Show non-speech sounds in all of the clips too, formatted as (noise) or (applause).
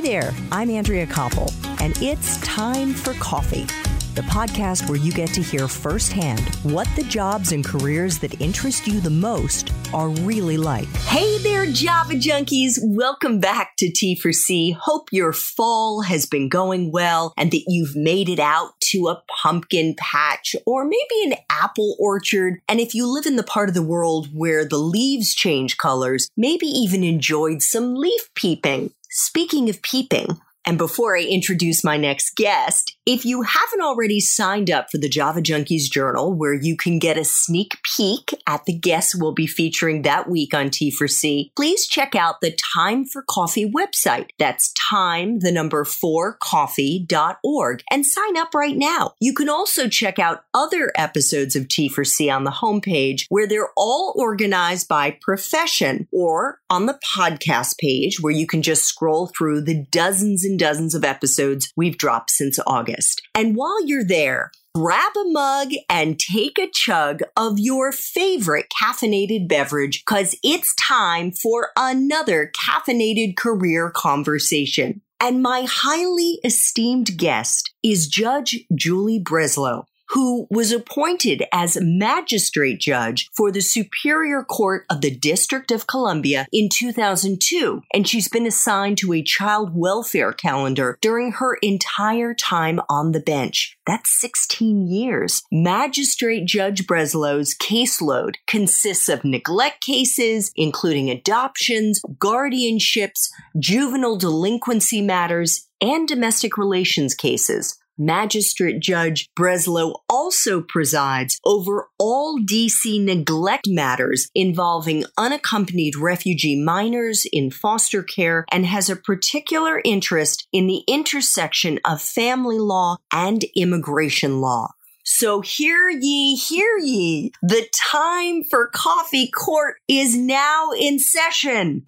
Hi there, I'm Andrea Koppel, and it's time for coffee. The podcast where you get to hear firsthand what the jobs and careers that interest you the most are really like. Hey there, Java junkies! Welcome back to T for C. Hope your fall has been going well and that you've made it out to a pumpkin patch or maybe an apple orchard. And if you live in the part of the world where the leaves change colors, maybe even enjoyed some leaf peeping. Speaking of peeping, and before I introduce my next guest, if you haven't already signed up for the Java Junkies Journal, where you can get a sneak peek at the guests we'll be featuring that week on T4C, please check out the Time for Coffee website. That's time, the number four coffee.org and sign up right now. You can also check out other episodes of T4C on the homepage where they're all organized by profession or on the podcast page where you can just scroll through the dozens and dozens of episodes we've dropped since August. And while you're there, grab a mug and take a chug of your favorite caffeinated beverage because it's time for another caffeinated career conversation. And my highly esteemed guest is Judge Julie Breslow who was appointed as magistrate judge for the Superior Court of the District of Columbia in 2002. And she's been assigned to a child welfare calendar during her entire time on the bench. That's 16 years. Magistrate Judge Breslow's caseload consists of neglect cases, including adoptions, guardianships, juvenile delinquency matters, and domestic relations cases. Magistrate Judge Breslow also presides over all DC neglect matters involving unaccompanied refugee minors in foster care and has a particular interest in the intersection of family law and immigration law. So hear ye, hear ye. The time for coffee court is now in session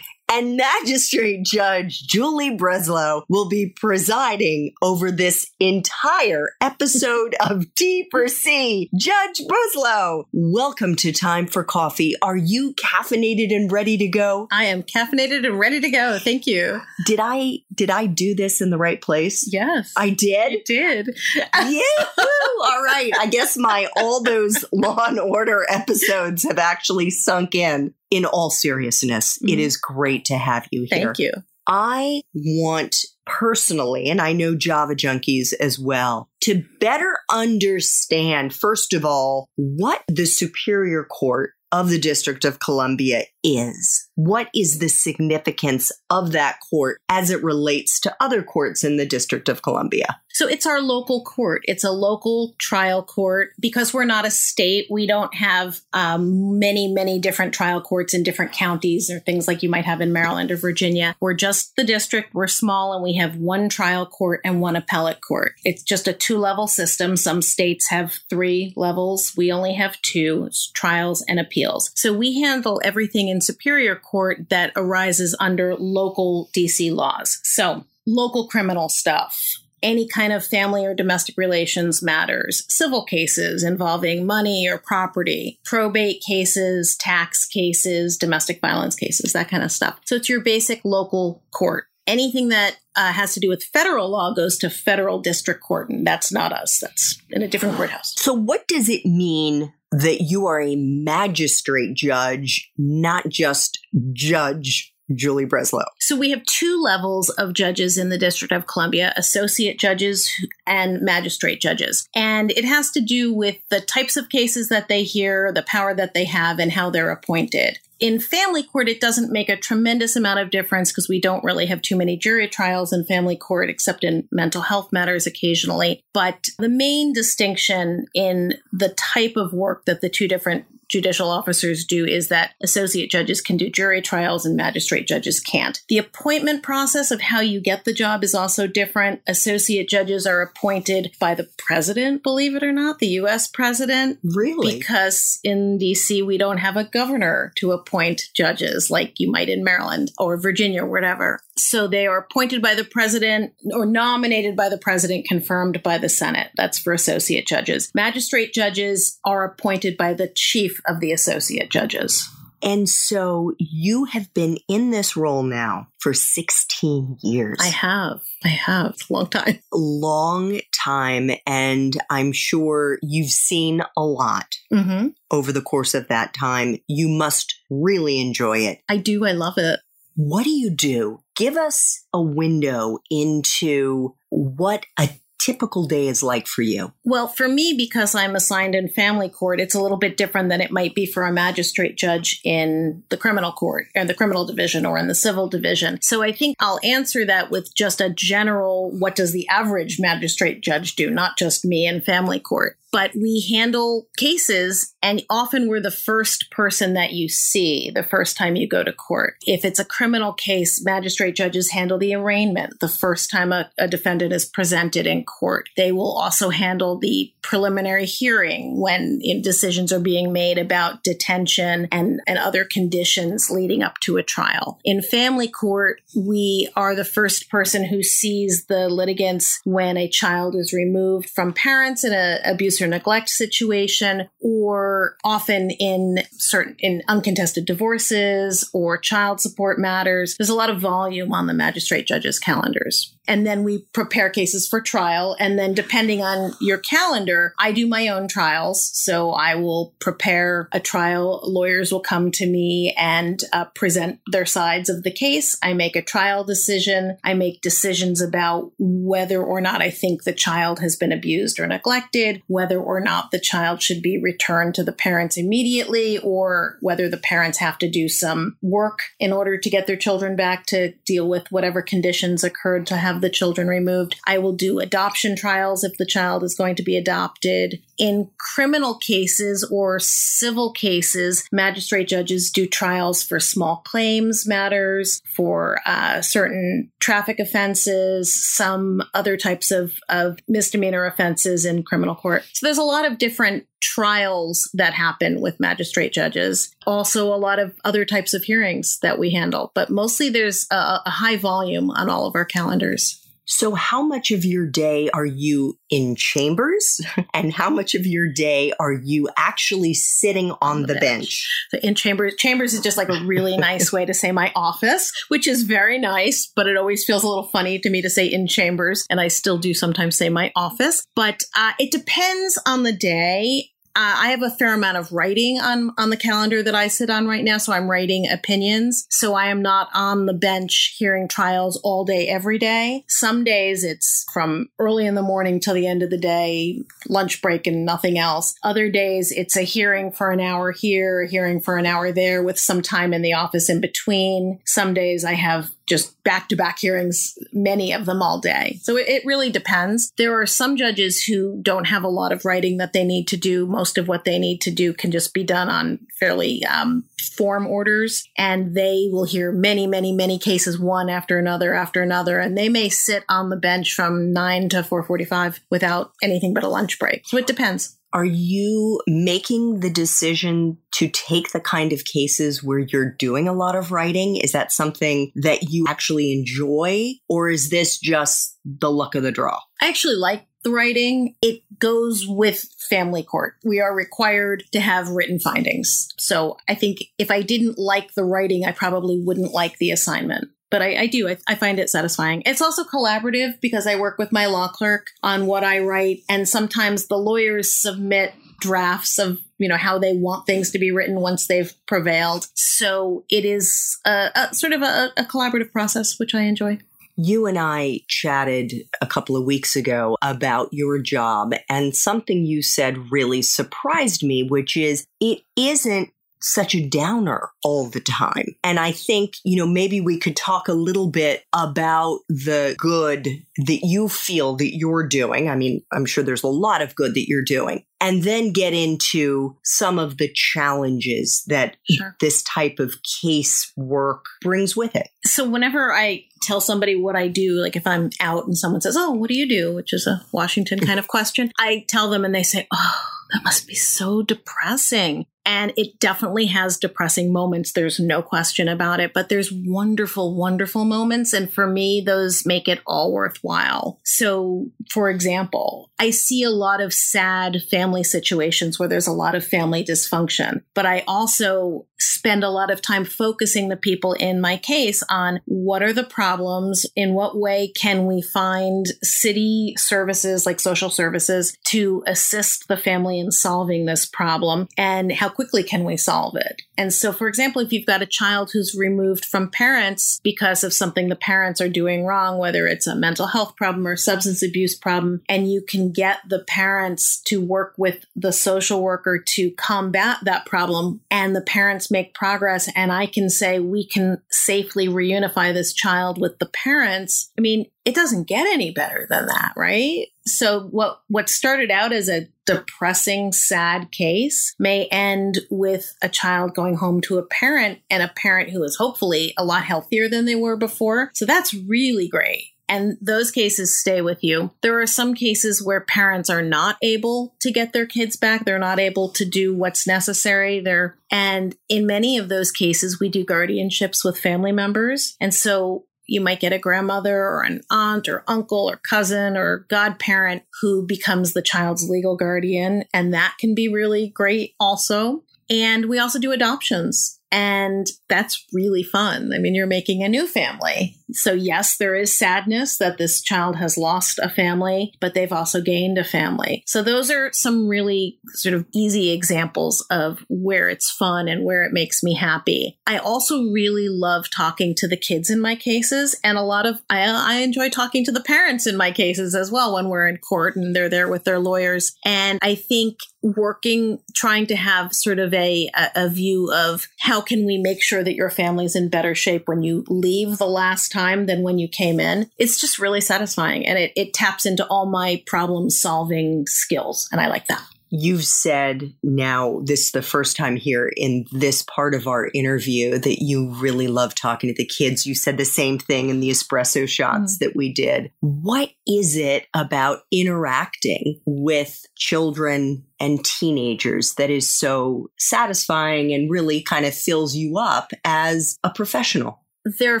and Magistrate Judge Julie Breslow will be presiding over this entire episode of (laughs) T Sea. Judge Breslow, welcome to Time for Coffee. Are you caffeinated and ready to go? I am caffeinated and ready to go. Thank you. Did I did I do this in the right place? Yes. I did. You did. Yeah. (laughs) All right. I guess my all those Law and Order episodes have actually sunk in in all seriousness, mm-hmm. it is great to have you here. Thank you. I want personally, and I know Java junkies as well, to better understand, first of all, what the Superior Court of the District of Columbia is. What is the significance of that court as it relates to other courts in the District of Columbia? So it's our local court. It's a local trial court. Because we're not a state, we don't have um, many, many different trial courts in different counties or things like you might have in Maryland or Virginia. We're just the district. We're small and we have one trial court and one appellate court. It's just a two level system. Some states have three levels. We only have two trials and appeals. So we handle everything in Superior Court that arises under local DC laws. So local criminal stuff, any kind of family or domestic relations matters, civil cases involving money or property, probate cases, tax cases, domestic violence cases, that kind of stuff. So it's your basic local court. Anything that uh, has to do with federal law goes to federal district court, and that's not us. That's in a different courthouse. So, what does it mean that you are a magistrate judge, not just judge Julie Breslow. So we have two levels of judges in the District of Columbia associate judges and magistrate judges. And it has to do with the types of cases that they hear, the power that they have, and how they're appointed. In family court, it doesn't make a tremendous amount of difference because we don't really have too many jury trials in family court, except in mental health matters occasionally. But the main distinction in the type of work that the two different judicial officers do is that associate judges can do jury trials and magistrate judges can't. The appointment process of how you get the job is also different. Associate judges are appointed by the president, believe it or not, the US president. Really? Because in DC, we don't have a governor to appoint judges like you might in Maryland or Virginia or whatever. So they are appointed by the president or nominated by the president, confirmed by the Senate. That's for associate judges. Magistrate judges are appointed by the chief of the associate judges. And so you have been in this role now for 16 years. I have. I have. It's a long time. Long time. And I'm sure you've seen a lot Mm-hmm. over the course of that time. You must really enjoy it. I do. I love it. What do you do? Give us a window into what a typical day is like for you. Well, for me, because I'm assigned in family court, it's a little bit different than it might be for a magistrate judge in the criminal court or the criminal division or in the civil division. So I think I'll answer that with just a general what does the average magistrate judge do, not just me in family court. But we handle cases, and often we're the first person that you see the first time you go to court. If it's a criminal case, magistrate judges handle the arraignment the first time a, a defendant is presented in court. They will also handle the preliminary hearing when decisions are being made about detention and, and other conditions leading up to a trial. In family court, we are the first person who sees the litigants when a child is removed from parents in an abuse or neglect situation, or often in certain in uncontested divorces or child support matters. There's a lot of volume on the magistrate judge's calendars. And then we prepare cases for trial. And then, depending on your calendar, I do my own trials. So I will prepare a trial. Lawyers will come to me and uh, present their sides of the case. I make a trial decision. I make decisions about whether or not I think the child has been abused or neglected, whether or not the child should be returned to the parents immediately, or whether the parents have to do some work in order to get their children back to deal with whatever conditions occurred to have the children removed. I will do adoption trials if the child is going to be adopted. In criminal cases or civil cases, magistrate judges do trials for small claims matters, for uh, certain traffic offenses, some other types of, of misdemeanor offenses in criminal court. So there's a lot of different trials that happen with magistrate judges. Also, a lot of other types of hearings that we handle, but mostly there's a, a high volume on all of our calendars. So, how much of your day are you in chambers, (laughs) and how much of your day are you actually sitting on, the, bench? So in chambers, chambers is just like a really (laughs) nice way to say my office, which is very nice, but it always feels a little funny to me to say in chambers, and I still do sometimes say my office. But uh, it depends on the day. Uh, I have a fair amount of writing on on the calendar that I sit on right now, so I'm writing opinions. So I am not on the bench hearing trials all day every day. Some days it's from early in the morning till the end of the day, lunch break and nothing else. Other days it's a hearing for an hour here, a hearing for an hour there, with some time in the office in between. Some days I have just back to back hearings, many of them all day. So it, it really depends. There are some judges who don't have a lot of writing that they need to do. Most of what they need to do can just be done on fairly um, form orders, and they will hear many, many, many cases one after another after another, and they may sit on the bench from nine to four forty-five without anything but a lunch break. So it depends. Are you making the decision to take the kind of cases where you're doing a lot of writing? Is that something that you actually enjoy, or is this just the luck of the draw? I actually like the writing. It goes with family court. We are required to have written findings. So I think if I didn't like the writing, I probably wouldn't like the assignment. But I, I do. I, I find it satisfying. It's also collaborative because I work with my law clerk on what I write, and sometimes the lawyers submit drafts of you know how they want things to be written once they've prevailed. So it is a, a sort of a, a collaborative process, which I enjoy. You and I chatted a couple of weeks ago about your job, and something you said really surprised me, which is it isn't such a downer all the time. And I think, you know, maybe we could talk a little bit about the good that you feel that you're doing. I mean, I'm sure there's a lot of good that you're doing. And then get into some of the challenges that Sure. this type of case work brings with it. So whenever I tell somebody what I do, like if I'm out and someone says, "Oh, what do you do?" which is a Washington kind of question, I tell them and they say, "Oh, that must be so depressing." And it definitely has depressing moments. There's no question about it, but there's wonderful, wonderful moments. And for me, those make it all worthwhile. So, for example, I see a lot of sad family situations where there's a lot of family dysfunction, but I also spend a lot of time focusing the people in my case on what are the problems, in what way can we find city services like social services to assist the family in solving this problem, and how quickly can we solve it. And so, for example, if you've got a child who's removed from parents because of something the parents are doing wrong, whether it's a mental health problem or substance abuse problem, and you can get the parents to work with the social worker to combat that problem, and the parents make progress, and I can say we can safely reunify this child with the parents. I mean, it doesn't get any better than that, right? So what what started out as a depressing, sad case may end with a child going home to a parent and a parent who is hopefully a lot healthier than they were before. So that's really great. And those cases stay with you. There are some cases where parents are not able to get their kids back. They're not able to do what's necessary. They're, and in many of those cases, we do guardianships with family members. And so you might get a grandmother or an aunt or uncle or cousin or godparent who becomes the child's legal guardian. And that can be really great also. And we also do adoptions. And that's really fun. I mean, you're making a new family. So, yes, there is sadness that this child has lost a family, but they've also gained a family. So, those are some really sort of easy examples of where it's fun and where it makes me happy. I also really love talking to the kids in my cases, and a lot of I, I enjoy talking to the parents in my cases as well when we're in court and they're there with their lawyers. And I think working, trying to have sort of a, a view of how can we make sure that your family's in better shape when you leave the last time than when you came in? It's just really satisfying and it, it taps into all my problem solving skills. And I like that. You've said now, this is the first time here in this part of our interview that you really love talking to the kids. You said the same thing in the espresso shots mm. that we did. What is it about interacting with children and teenagers that is so satisfying and really kind of fills you up as a professional? They're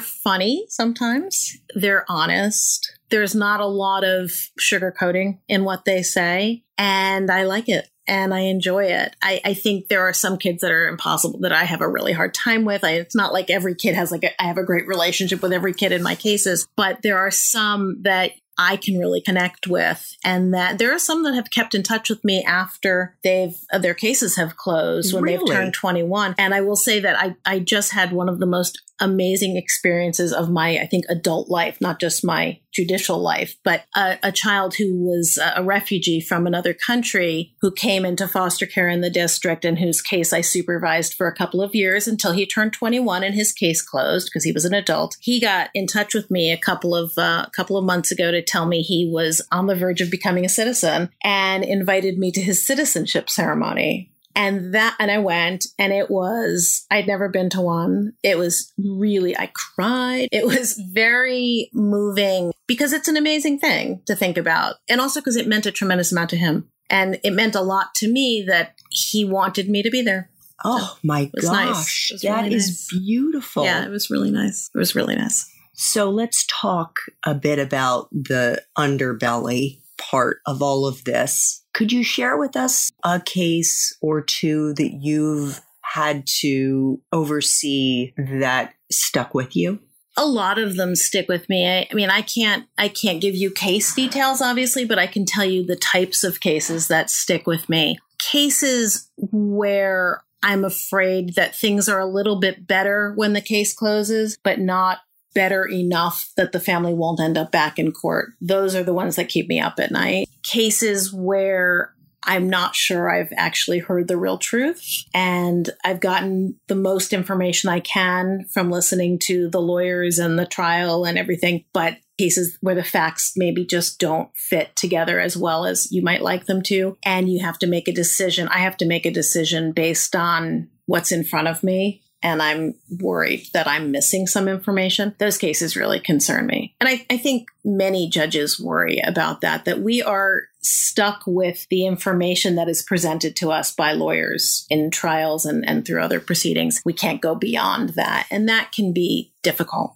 funny sometimes, they're honest. There's not a lot of sugarcoating in what they say and I like it and I enjoy it. I, I, think there are some kids that are impossible that I have a really hard time with. I, it's not like every kid has like a, I have a great relationship with every kid in my cases, but there are some that I can really connect with, and that there are some that have kept in touch with me after they've uh, their cases have closed when really? they've turned 21. And I will say that I I just had one of the most amazing experiences of my, I think, adult life, not just my judicial life, but a, a, child who was a refugee from another country who came into foster care in the district and whose case I supervised for a couple of years until he turned 21 and his case closed because he was an adult. He got in touch with me a couple of uh, couple of months ago to tell me he was on the verge of becoming a citizen and invited me to his citizenship ceremony and that, and I went and it was, I'd never been to one. It was really, I cried. It was very moving because it's an amazing thing to think about. And also because it meant a tremendous amount to him. And it meant a lot to me that he wanted me to be there. Oh so my gosh. Nice. That really is nice. beautiful. Yeah, it was really nice. It was really nice. So let's talk a bit about the underbelly part of all of this. Could you share with us a case or two that you've had to oversee that stuck with you? a lot of them stick with me. I, I, mean, I can't I can't give you case details obviously, but I can tell you the types of cases that stick with me. Cases where I'm afraid that things are a little bit better when the case closes, but not better enough that the family won't end up back in court. Those are the ones that keep me up at night. Cases where I'm not sure I've actually heard the real truth. And I've gotten the most information I can from listening to the lawyers and the trial and everything. But cases where the facts maybe just don't fit together as well as you might like them to. And you have to make a decision. I have to make a decision based on what's in front of me and I'm worried that I'm missing some information, those cases really concern me. And I, I, think many judges worry about that, that we are stuck with the information that is presented to us by lawyers in trials and, and through other proceedings. We can't go beyond that. And that can be difficult.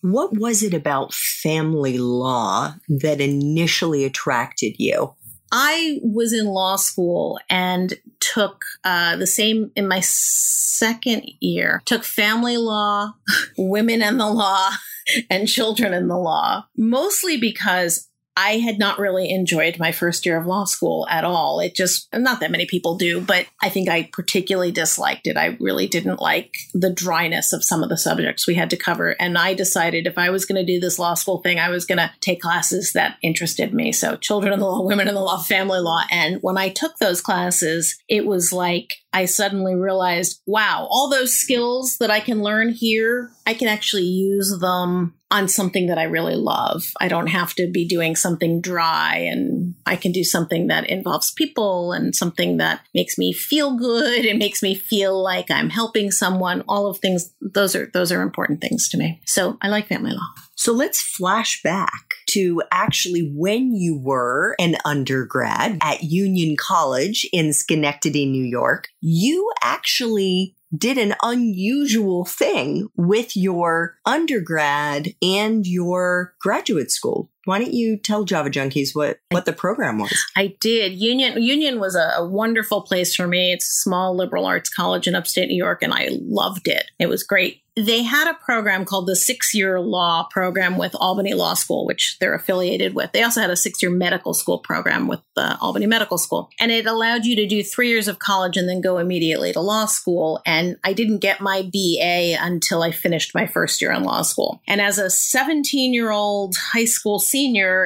What was it about family law that initially attracted you? I was in law school and took uh, the same in my second year, took family law, (laughs) women and the law, (laughs) and children in the law, mostly because I had not really enjoyed my first year of law school at all. It just, not that many people do, but I think I particularly disliked it. I really didn't like the dryness of some of the subjects we had to cover. And I decided if I was going to do this law school thing, I was going to take classes that interested me. So, children in the law, women in the law, family law. And when I took those classes, it was like I suddenly realized, wow, all those skills that I can learn here, I can actually use them on something that I really love. I don't have to be doing something dry and I can do something that involves people and something that makes me feel good and makes me feel like I'm helping someone. All of things those are those are important things to me. So I like family law. So let's flash back to actually when you were an undergrad at Union College in Schenectady, New York. You actually did an unusual thing with your undergrad and your graduate school. Why don't you tell Java Junkies what, what the program was? I did. Union Union was a, a, wonderful place for me. It's a small liberal arts college in upstate New York, and I loved it. It was great they had a program called the six year law program with Albany Law School, which they're affiliated with. They also had a six year medical school program with the Albany Medical School. And it allowed you to do three years of college and then go immediately to law school. And I didn't get my BA until I finished my first year in law school. And as a 17 year old high school senior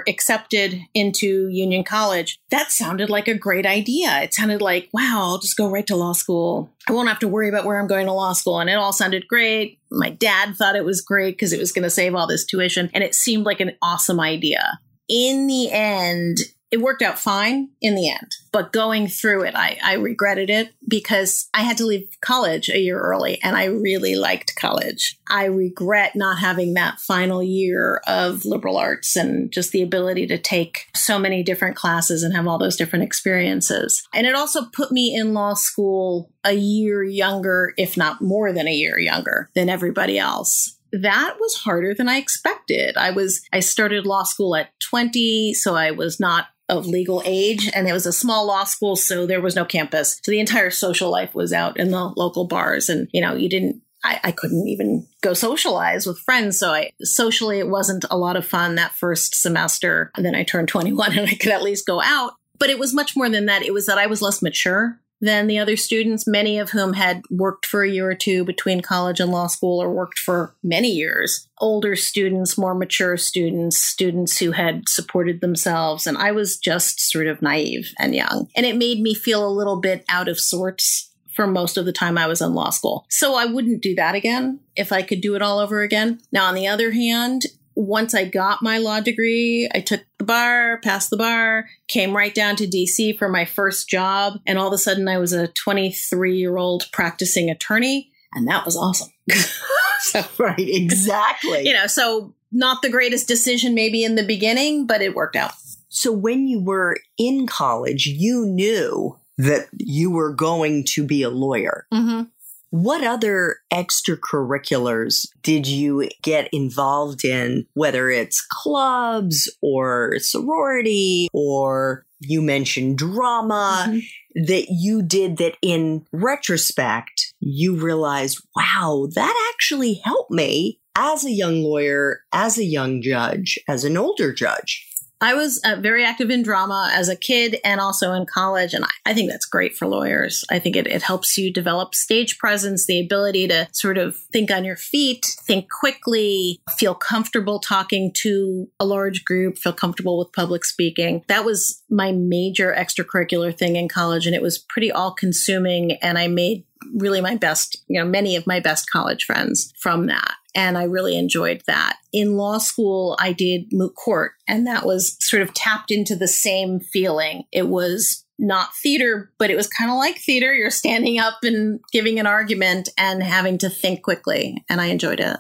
accepted into Union College, that sounded like a great idea. It sounded like, wow, I'll just go right to law school I won't have to worry about where I'm going to law school. And it all sounded great. My dad thought it was great because it was going to save all this tuition. And it seemed like an awesome idea. In the end, it worked out fine in the end. But going through it, I, I regretted it because I had to leave college a year early and I really liked college. I regret not having that final year of liberal arts and just the ability to take so many different classes and have all those different experiences. And it also put me in law school a year younger, if not more than a year younger than everybody else that was harder than I expected. I was I started law school at 20, so I was not of legal age and it was a small law school so there was no campus so the entire social life was out in the local bars and you know you didn't I, I, couldn't even go socialize with friends. So I socially it wasn't a lot of fun that first semester. And then I turned 21 (laughs) and I could at least go out. But it was much more than that. It was that I was less mature than the other students, many of whom had worked for a year or two between college and law school or worked for many years. Older students, more mature students, students who had supported themselves. And I was just sort of naive and young. And it made me feel a little bit out of sorts for most of the time I was in law school. So I wouldn't do that again if I could do it all over again. Now, on the other hand, once I got my law degree, I took the bar, passed the bar, came right down to DC for my first job. And all of a sudden, I was a 23 year old practicing attorney. And that was awesome. (laughs) so, right, exactly. You know, so not the greatest decision maybe in the beginning, but it worked out. So, when you were in college, you knew that you were going to be a lawyer. Mm-hmm. What other extracurriculars did you get involved in, whether it's clubs or sorority or you mentioned drama mm-hmm. that you did that in retrospect you realized, wow, that actually helped me as a young lawyer, as a young judge, as an older judge? I was uh, very active in drama as a kid and also in college. And I, I think that's great for lawyers. I think it, it helps you develop stage presence, the ability to sort of think on your feet, think quickly, feel comfortable talking to a large group, feel comfortable with public speaking. That was my major extracurricular thing in college. And it was pretty all consuming. And I made really my best, you know, many of my best college friends from that. And I really enjoyed that. In law school, I did moot court, and that was sort of tapped into the same feeling. It was not theater, but it was kind of like theater. You're standing up and giving an argument and having to think quickly, and I enjoyed it.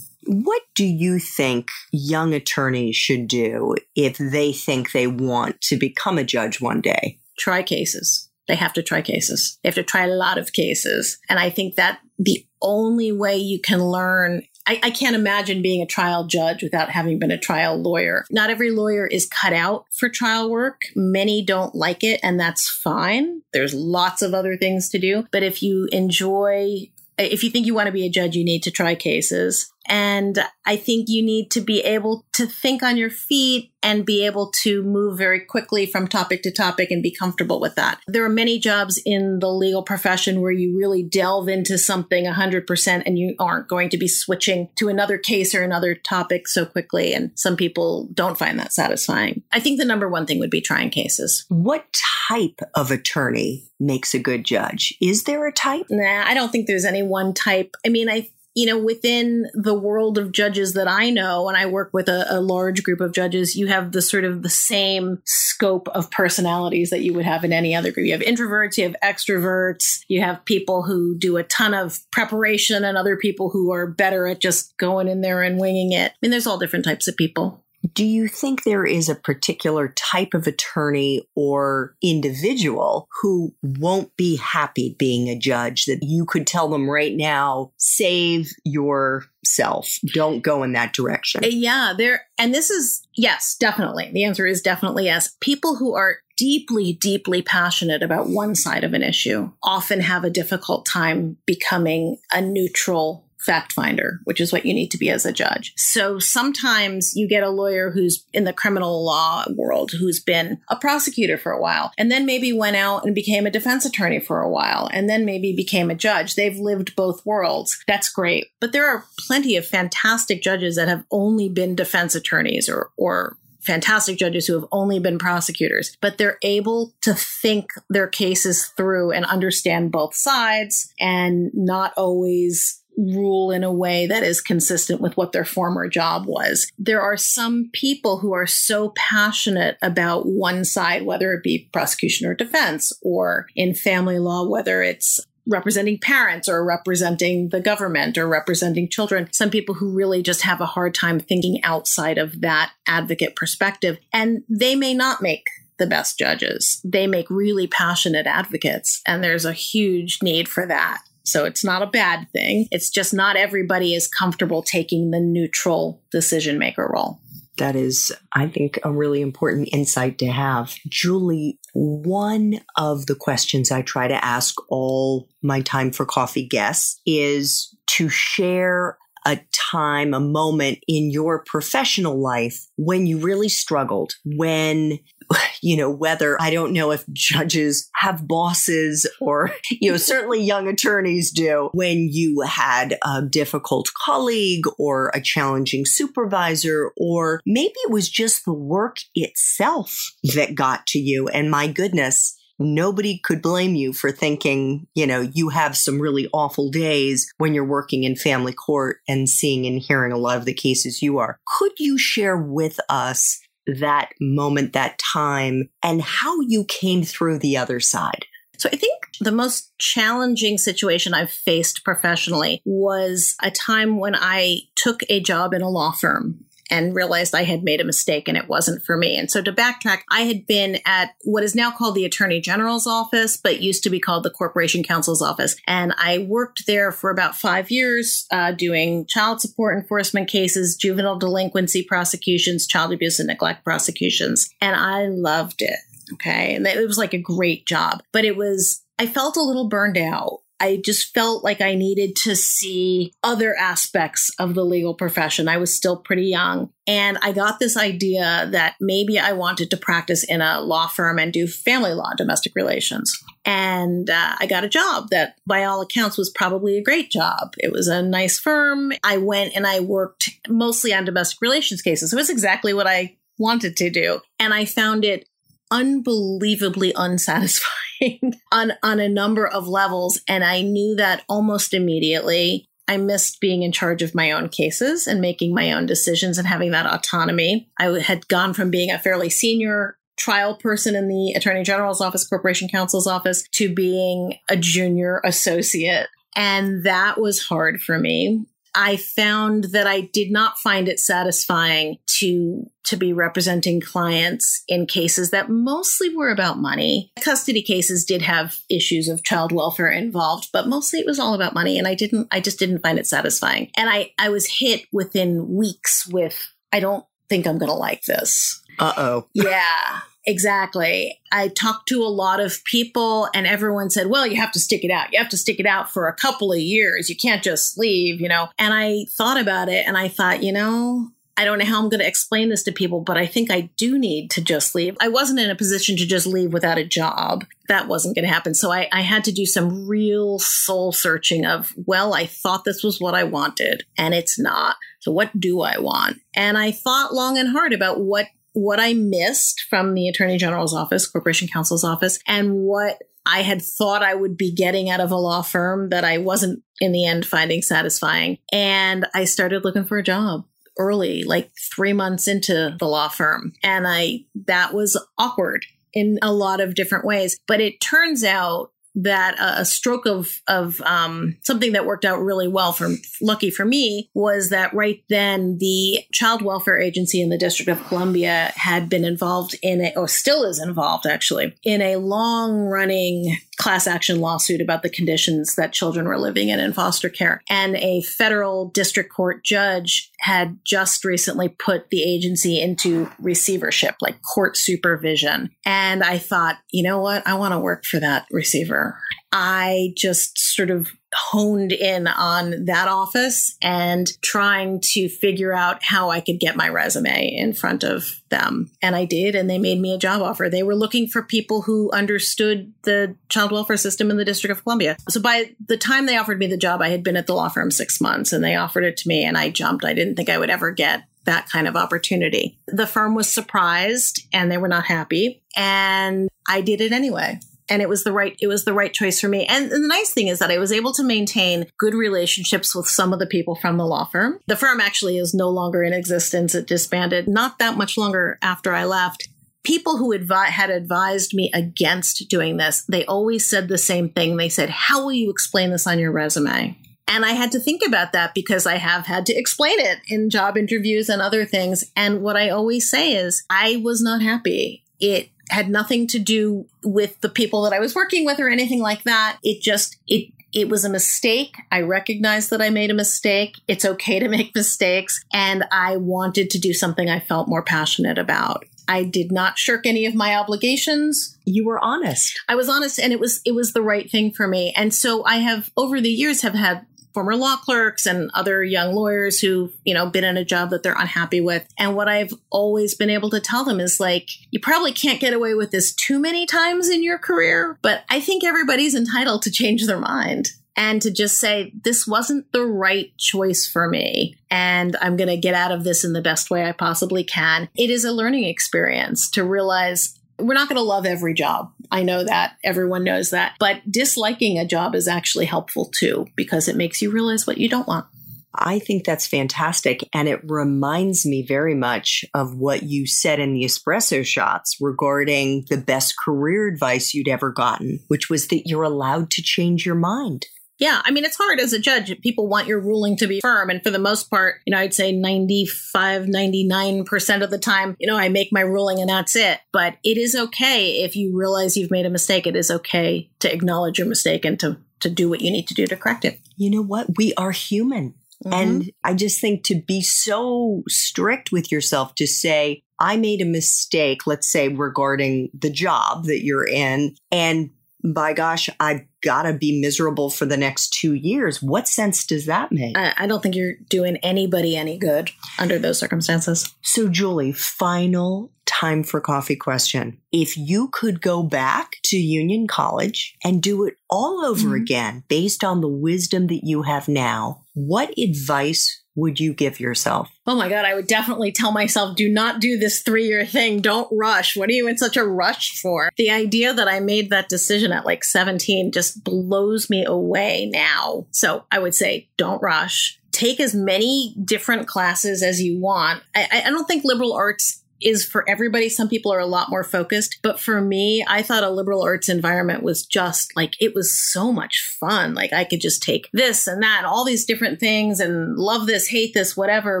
What do you think young attorneys should do if they think they want to become a judge one day? Try cases they have to try cases. They have to try a lot of cases. And I think that the only way you can learn I, I, can't imagine being a trial judge without having been a trial lawyer. Not every lawyer is cut out for trial work. Many don't like it, and that's fine. There's lots of other things to do. But if you enjoy if you think you want to be a judge, you need to try cases. And I think you need to be able to think on your feet and be able to move very quickly from topic to topic and be comfortable with that. There are many jobs in the legal profession where you really delve into something 100% and you aren't going to be switching to another case or another topic so quickly. And some people don't find that satisfying. I think the number one thing would be trying cases. What type of attorney makes a good judge? Is there a type? Nah, I don't think there's any one type. I mean, I you know, within the world of judges that I know, and I work with a, a, large group of judges, you have the sort of the same scope of personalities that you would have in any other group. You have introverts, you have extroverts, you have people who do a ton of preparation, and other people who are better at just going in there and winging it. I mean, there's all different types of people. Do you think there is a particular type of attorney or individual who won't be happy being a judge that you could tell them right now, save yourself. Don't go in that direction. Uh, yeah, there and this is yes, definitely. The answer is definitely yes. People who are deeply, deeply passionate about one side of an issue often have a difficult time becoming a neutral fact finder, which is what you need to be as a judge. So sometimes you get a lawyer who's in the criminal law world who's been a prosecutor for a while and then maybe went out and became a defense attorney for a while and then maybe became a judge. They've lived both worlds. That's great. But there are plenty of fantastic judges that have only been defense attorneys or or fantastic judges who have only been prosecutors, but they're able to think their cases through and understand both sides and not always rule in a way that is consistent with what their former job was. There are some people who are so passionate about one side, whether it be prosecution or defense, or in family law, whether it's representing parents or representing the government or representing children. Some people who really just have a hard time thinking outside of that advocate perspective. And they may not make the best judges. They make really passionate advocates, and there's a huge need for that. So it's not a bad thing. It's just not everybody is comfortable taking the neutral decision maker role. That is, I think, a really important insight to have. Julie, one of the questions I try to ask all my time for coffee guests is to share a time, a moment in your professional life when you really struggled, when (laughs) you know, whether I don't know if judges have bosses or, you know, certainly young attorneys do when you had a difficult colleague or a challenging supervisor, or maybe it was just the work itself that got to you. And my goodness, nobody could blame you for thinking, you know, you have some really awful days when you're working in family court and seeing and hearing a lot of the cases you are. Could you share with us that moment, that time, and how you came through the other side? So I think the most challenging situation I've faced professionally was a time when I took a job in a law firm and realized I had made a mistake and it wasn't for me. And so to backtrack, I had been at what is now called the Attorney General's office, but used to be called the Corporation Counsel's office. And I worked there for about five years, uh, doing child support enforcement cases, juvenile delinquency prosecutions, child abuse and neglect prosecutions. And I loved it. Okay. And it was like a great job, but it was, I felt a little burned out I just felt like I needed to see other aspects of the legal profession. I was still pretty young. And I got this idea that maybe I wanted to practice in a law firm and do family law, domestic relations. And uh, I got a job that, by all accounts, was probably a great job. It was a nice firm. I went and I worked mostly on domestic relations cases. It was exactly what I wanted to do. And I found it unbelievably unsatisfying. (laughs) on on a number of levels and I knew that almost immediately. I missed being in charge of my own cases and making my own decisions and having that autonomy. I had gone from being a fairly senior trial person in the Attorney General's office, Corporation Counsel's office, to being a junior associate. And that was hard for me. I found that I did not find it satisfying to to be representing clients in cases that mostly were about money. Custody cases did have issues of child welfare involved, but mostly it was all about money and I didn't I just didn't find it satisfying. And I I was hit within weeks with I don't think I'm going to like this. Uh-oh. Yeah. Exactly. I talked to a lot of people, and everyone said, Well, you have to stick it out. You have to stick it out for a couple of years. You can't just leave, you know. And I thought about it and I thought, you know, I don't know how I'm going to explain this to people, but I think I do need to just leave. I wasn't in a position to just leave without a job. That wasn't going to happen. So I, I, had to do some real soul searching of, well, I thought this was what I wanted and it's not. So what do I want? And I thought long and hard about what what I missed from the Attorney General's office, Corporation Counsel's office, and what I had thought I would be getting out of a law firm that I wasn't in the end finding satisfying. And I started looking for a job early, like three months into the law firm. And I, that was awkward in a lot of different ways. But it turns out that a stroke of of um, something that worked out really well for lucky for me was that right then the child welfare agency in the district of columbia had been involved in a or still is involved actually in a long running class action lawsuit about the conditions that children were living in in foster care. And a federal district court judge had just recently put the agency into receivership, like court supervision. And I thought, you know what? I want to work for that receiver. I just sort of honed in on that office and trying to figure out how I could get my resume in front of them. And I did, and they made me a job offer. They were looking for people who understood the child welfare system in the District of Columbia. So by the time they offered me the job, I had been at the law firm six months and they offered it to me, and I jumped. I didn't think I would ever get that kind of opportunity. The firm was surprised and they were not happy, and I did it anyway and it was the right it was the right choice for me. And, the nice thing is that I was able to maintain good relationships with some of the people from the law firm. The firm actually is no longer in existence; it disbanded not that much longer after I left. People who advi- had advised me against doing this, they always said the same thing. They said, "How will you explain this on your resume?" And I had to think about that because I have had to explain it in job interviews and other things. And what I always say is, I was not happy. It had nothing to do with the people that I was working with or anything like that. It just, it, it was a mistake. I recognized that I made a mistake. It's okay to make (laughs) mistakes. And I wanted to do something I felt more passionate about. I did not shirk any of my obligations. You were honest. I was honest and it was it was the right thing for me. And so I have over the years have had former law clerks and other young lawyers who've, you know, been in a job that they're unhappy with. And what I've always been able to tell them is like, you probably can't get away with this too many times in your career, but I think everybody's entitled to change their mind and to just say, this wasn't the right choice for me. And I'm going to get out of this in the best way I possibly can. It is a learning experience to realize we're not going to love every job. I know that. Everyone knows that. But disliking a job is actually helpful too because it makes you realize what you don't want. I think that's fantastic. And it reminds me very much of what you said in the espresso shots regarding the best career advice you'd ever gotten, which was that you're allowed to change your mind. Yeah, I mean, it's hard as a judge. People want your ruling to be firm. And for the most part, you know, I'd say 95, 99% of the time, you know, I make my ruling and that's it. But it is okay if you realize you've made a mistake. It is okay to acknowledge your mistake and to, to do what you need to do to correct it. You know what? We are human. Mm-hmm. And I just think to be so strict with yourself to say, I made a mistake, let's say regarding the job that you're in, and by gosh, I've got to be miserable for the next two years. What sense does that make? I, I, don't think you're doing anybody any good under those circumstances. So, Julie, final time for coffee question. If you could go back to Union College and do it all over mm-hmm. again based on the wisdom that you have now, what advice would you give yourself? Oh my God, I would definitely tell myself do not do this three year thing. Don't rush. What are you in such a rush for? The idea that I made that decision at like 17 just blows me away now. So I would say don't rush. Take as many different classes as you want. I, I don't think liberal arts is for everybody. Some people are a lot more focused, but for me, I thought a liberal arts environment was just like it was so much fun. Like I could just take this and that, all these different things and love this, hate this, whatever,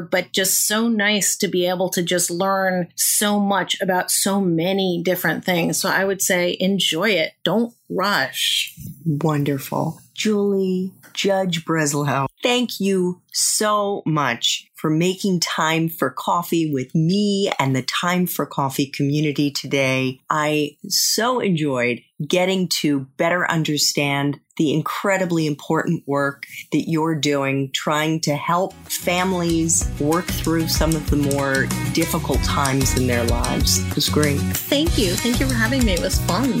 but just so nice to be able to just learn so much about so many different things. So I would say enjoy it. Don't rush. Wonderful. Julie, Judge Breslow, thank you so much for making time for coffee with me and the Time for Coffee community today. I so enjoyed getting to better understand the incredibly important work that you're doing, trying to help families work through some of the more difficult times in their lives. It was great. Thank you. Thank you for having me. It was fun.